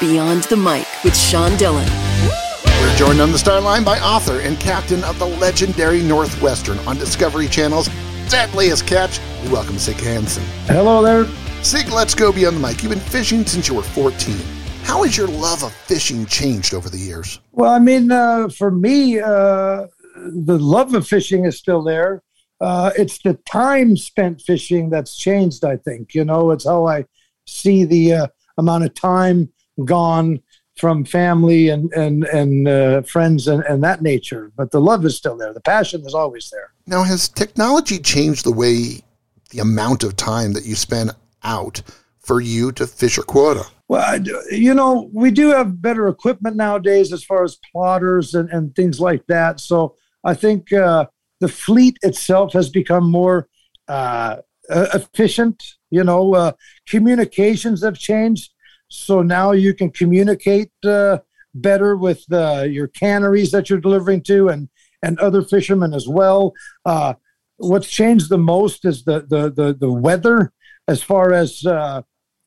Beyond the Mic with Sean Dillon. We're joined on the star line by author and captain of the legendary Northwestern on Discovery Channel's Deadliest Catch. We welcome Sig Hansen. Hello there. Sig, let's go beyond the mic. You've been fishing since you were 14. How has your love of fishing changed over the years? Well, I mean, uh, for me, uh, the love of fishing is still there. Uh, it's the time spent fishing that's changed, I think. You know, it's how I see the uh, amount of time gone from family and and and uh, friends and, and that nature. But the love is still there. The passion is always there. Now, has technology changed the way the amount of time that you spend out for you to fish your quota? Well, you know, we do have better equipment nowadays as far as plotters and, and things like that. So I think uh, the fleet itself has become more uh, efficient. You know, uh, communications have changed. So now you can communicate uh, better with your canneries that you're delivering to and, and other fishermen as well. Uh, what's changed the most is the, the, the, the weather as far as uh,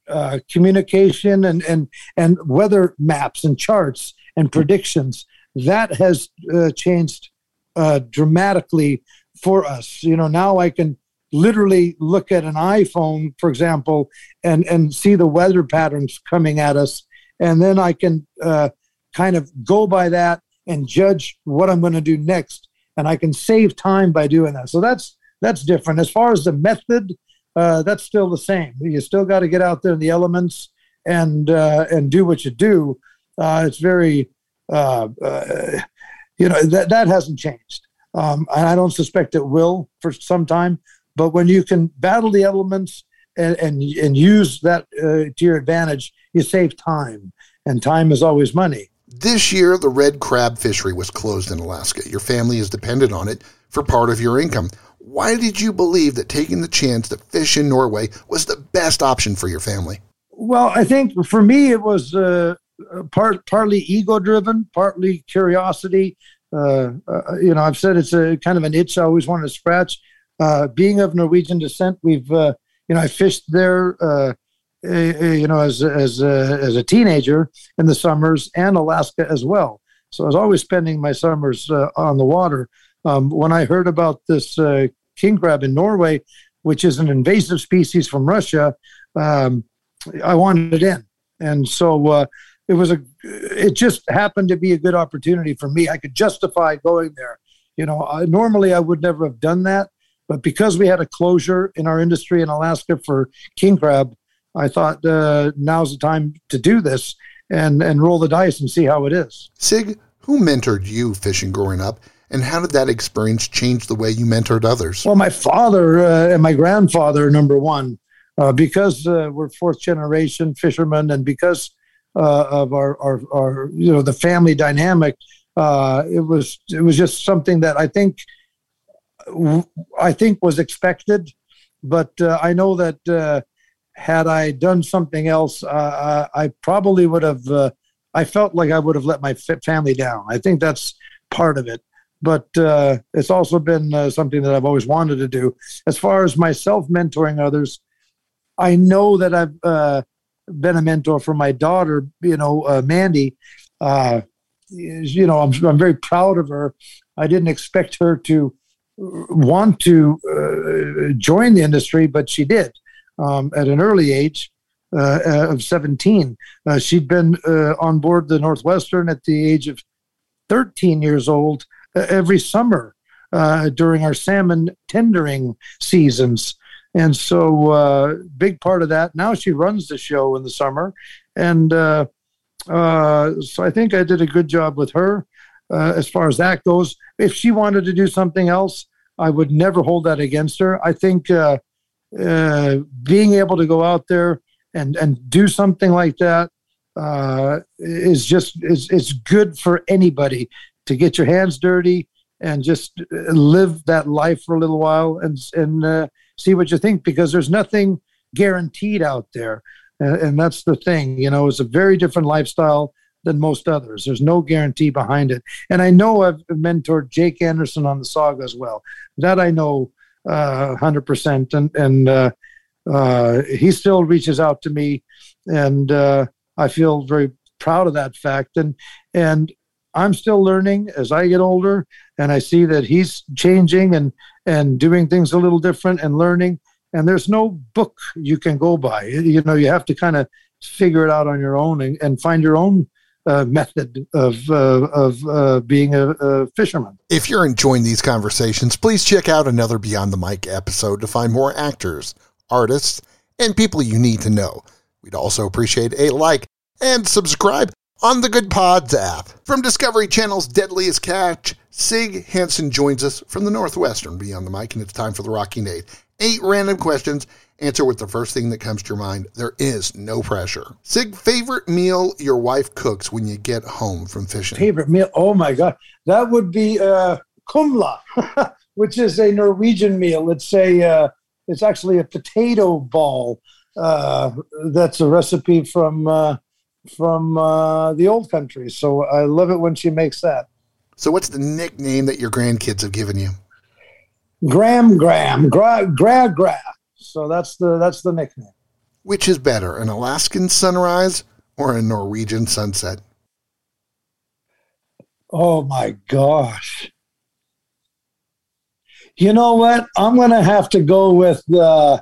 uh, communication and, and, and weather maps and charts and predictions. That has uh, changed uh, dramatically for us. You know, now I can literally look at an iPhone, for example, and, and see the weather patterns coming at us. And then I can uh, kind of go by that and judge what I'm going to do next. And I can save time by doing that. So that's that's different. As far as the method, uh, that's still the same. You still got to get out there in the elements and uh, and do what you do. Uh, it's very, uh, uh, you know, that that hasn't changed, um, and I don't suspect it will for some time. But when you can battle the elements and and, and use that uh, to your advantage, you save time, and time is always money. This year, the red crab fishery was closed in Alaska. Your family is dependent on it for part of your income. Why did you believe that taking the chance to fish in Norway was the best option for your family? Well, I think for me it was uh, part partly ego driven, partly curiosity. Uh, uh, you know, I've said it's a kind of an itch I always wanted to scratch. Uh, being of Norwegian descent, we've uh, you know I fished there. Uh, you know, as as as a teenager in the summers and Alaska as well. So I was always spending my summers on the water. Um, when I heard about this king crab in Norway, which is an invasive species from Russia, um, I wanted it in, and so it was a. It just happened to be a good opportunity for me. I could justify going there. You know, I, normally I would never have done that, but because we had a closure in our industry in Alaska for king crab, I thought uh, now's the time to do this and and roll the dice and see how it is. Sig, who mentored you fishing growing up? And how did that experience change the way you mentored others? Well, my father uh, and my grandfather, number one, uh, because uh, we're fourth generation fishermen, and because uh, of our, our, our, you know, the family dynamic, uh, it was it was just something that I think I think was expected. But uh, I know that had I done something else, I probably would have. I felt like I would have let my family down. I think that's part of it but uh, it's also been uh, something that I've always wanted to do. As far as myself mentoring others, I know that I've uh, been a mentor for my daughter, you know, uh, Mandy. Uh, you know, I'm, I'm very proud of her. I didn't expect her to want to uh, join the industry, but she did um, at an early age. of 17. she'd been on board the Northwestern at the age of 13 years old every summer uh, during our salmon tendering seasons. And so, uh, big part of that. Now she runs the show in the summer, and uh, uh so I think I did a good job with her uh, as far as that goes. If she wanted to do something else, I would never hold that against her. I think uh, being able to go out there and and do something like that is just is is good for anybody to get your hands dirty and just uh, live that life for a little while and and uh, see what you think because there's nothing guaranteed out there uh, and that's the thing you know it's a very different lifestyle than most others there's no guarantee behind it and i know i've mentored jake anderson on the saga as well that i know uh, 100% and and uh, uh, he still reaches out to me and i feel very proud of that fact. And and I'm still learning as I get older, and I see that he's changing and and doing things a little different and learning. And there's no book you can go by. You know, you have to kind of figure it out on your own and, and find your own uh, method of uh, of uh, being a, a, fisherman. If you're enjoying these conversations, please check out another Beyond the Mic episode to find more actors, artists, and people you need to know. We'd also appreciate a like and subscribe on the Goodpods app. From Discovery Channel's Deadliest Catch, Sig Hansen joins us from the Northwestern Beyond the Mic, and it's time for the Rocky Nate. Eight random questions. Answer with the first thing that comes to your mind. There is no pressure. Sig, favorite meal your wife cooks when you get home from fishing? Favorite meal? Oh my God. That would be uh, kumla, which is a Norwegian meal. It's a, uh, it's actually a potato ball. Uh, that's a recipe from uh, from uh, the old country. So I love it when she makes that. So what's the nickname that your grandkids have given you? Graham Graham Gra Gra Gra. So that's the that's the nickname. Which is better, an Alaskan sunrise or a Norwegian sunset? Oh my gosh. You know what? I'm going to have to go with the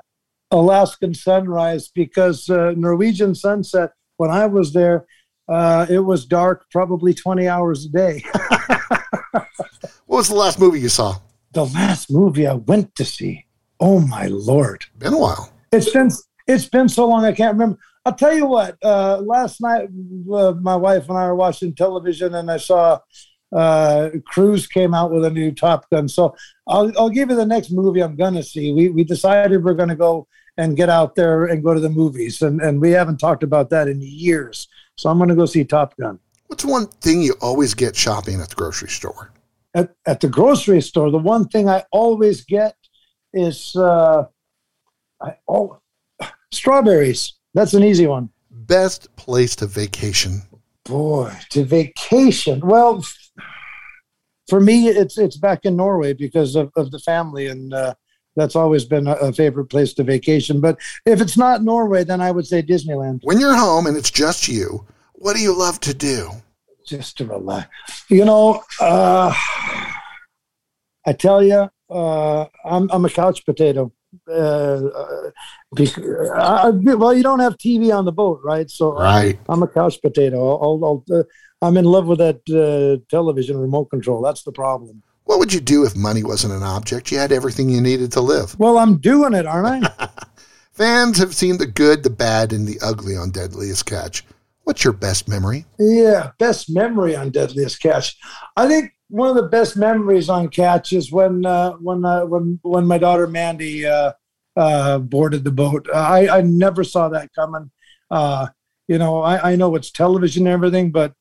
Alaskan sunrise because uh, Norwegian sunset when I was there, uh, it was dark probably 20 hours a day. what was the last movie you saw? The last movie I went to see. Oh my lord! Been a while. It's been it's been so long I can't remember. I'll tell you what. Uh, last night, uh, my wife and I were watching television, and I saw uh, Cruise came out with a new Top Gun. So I'll I'll give you the next movie I'm gonna see. We we decided we're gonna go and get out there and go to the movies. And, and we haven't talked about that in years. So I'm going to go see Top Gun. What's one thing you always get shopping at the grocery store? At, at the grocery store, the one thing I always get is uh, I, oh, strawberries. That's an easy one. Best place to vacation? Boy, to vacation. Well, for me, it's it's back in Norway because of, of the family and uh, that's always been a, a, favorite place to vacation. But if it's not Norway, then I would say Disneyland. When you're home and it's just you, what do you love to do? Just to relax. You know, uh, I tell you, uh, I'm, I'm a couch potato. Uh, uh because, I, well, you don't have TV on the boat, right? So right. I'm a couch potato. I'll, I'll, uh, I'm in love with that uh, television remote control. That's the problem. What would you do if money wasn't an object? You had everything you needed to live. Well, I'm doing it, aren't I? Fans have seen the good, the bad, and the ugly on Deadliest Catch. What's your best memory? Yeah, best memory on Deadliest Catch. I think one of the best memories on Catch is when uh, when uh, when when my daughter Mandy uh, uh boarded the boat. I, I never saw that coming. Uh, you know, I, I know it's television and everything, but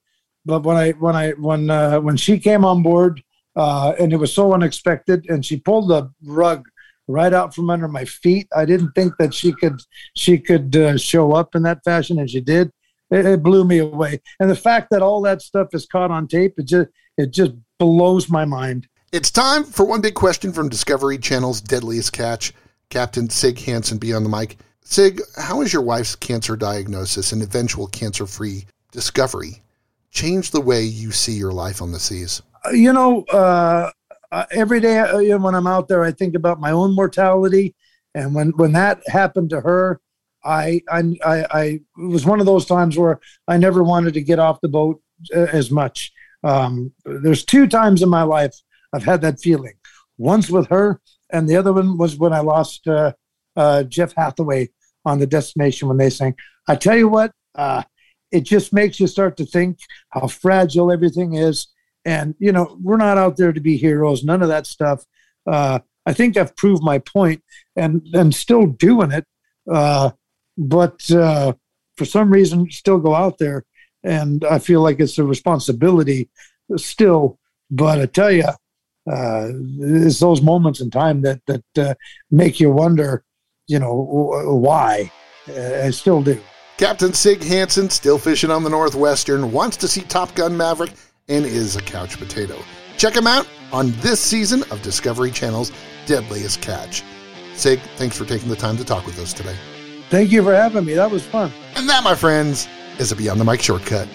but when I when I when uh, when she came on board, and it was so unexpected. And she pulled the rug right out from under my feet. I didn't think that she could she could show up in that fashion, and she did. It, it, blew me away. And the fact that all that stuff is caught on tape, it just it just blows my mind. It's time for one big question from Discovery Channel's Deadliest Catch. Captain Sig Hansen Beyond the Mic. Sig, how has your wife's cancer diagnosis and eventual cancer-free discovery changed the way you see your life on the seas? you know, uh, uh, every day uh, when I'm out there, I think about my own mortality, and when when that happened to her, I I I, I it was one of those times where I never wanted to get off the boat uh, as much. Um, there's two times in my life I've had that feeling. Once with her, and the other one was when I lost uh, uh, Jeff Hathaway on the destination when they sang. I tell you what, uh, it just makes you start to think how fragile everything is and, you know, we're not out there to be heroes, none of that stuff. Uh, I think I've proved my point and, and still doing it. Uh, but uh, for some reason, still go out there. And I feel like it's a responsibility still. But I tell you, uh, it's those moments in time that, that uh, make you wonder, you know, why. Uh, I still do. Captain Sig Hansen, still fishing on the Northwestern, wants to see Top Gun Maverick and is a couch potato. Check him out on this season of Discovery Channel's Deadliest Catch. Sig, thanks for taking the time to talk with us today. Thank you for having me. That was fun. And that, my friends, is a Beyond the Mic shortcut.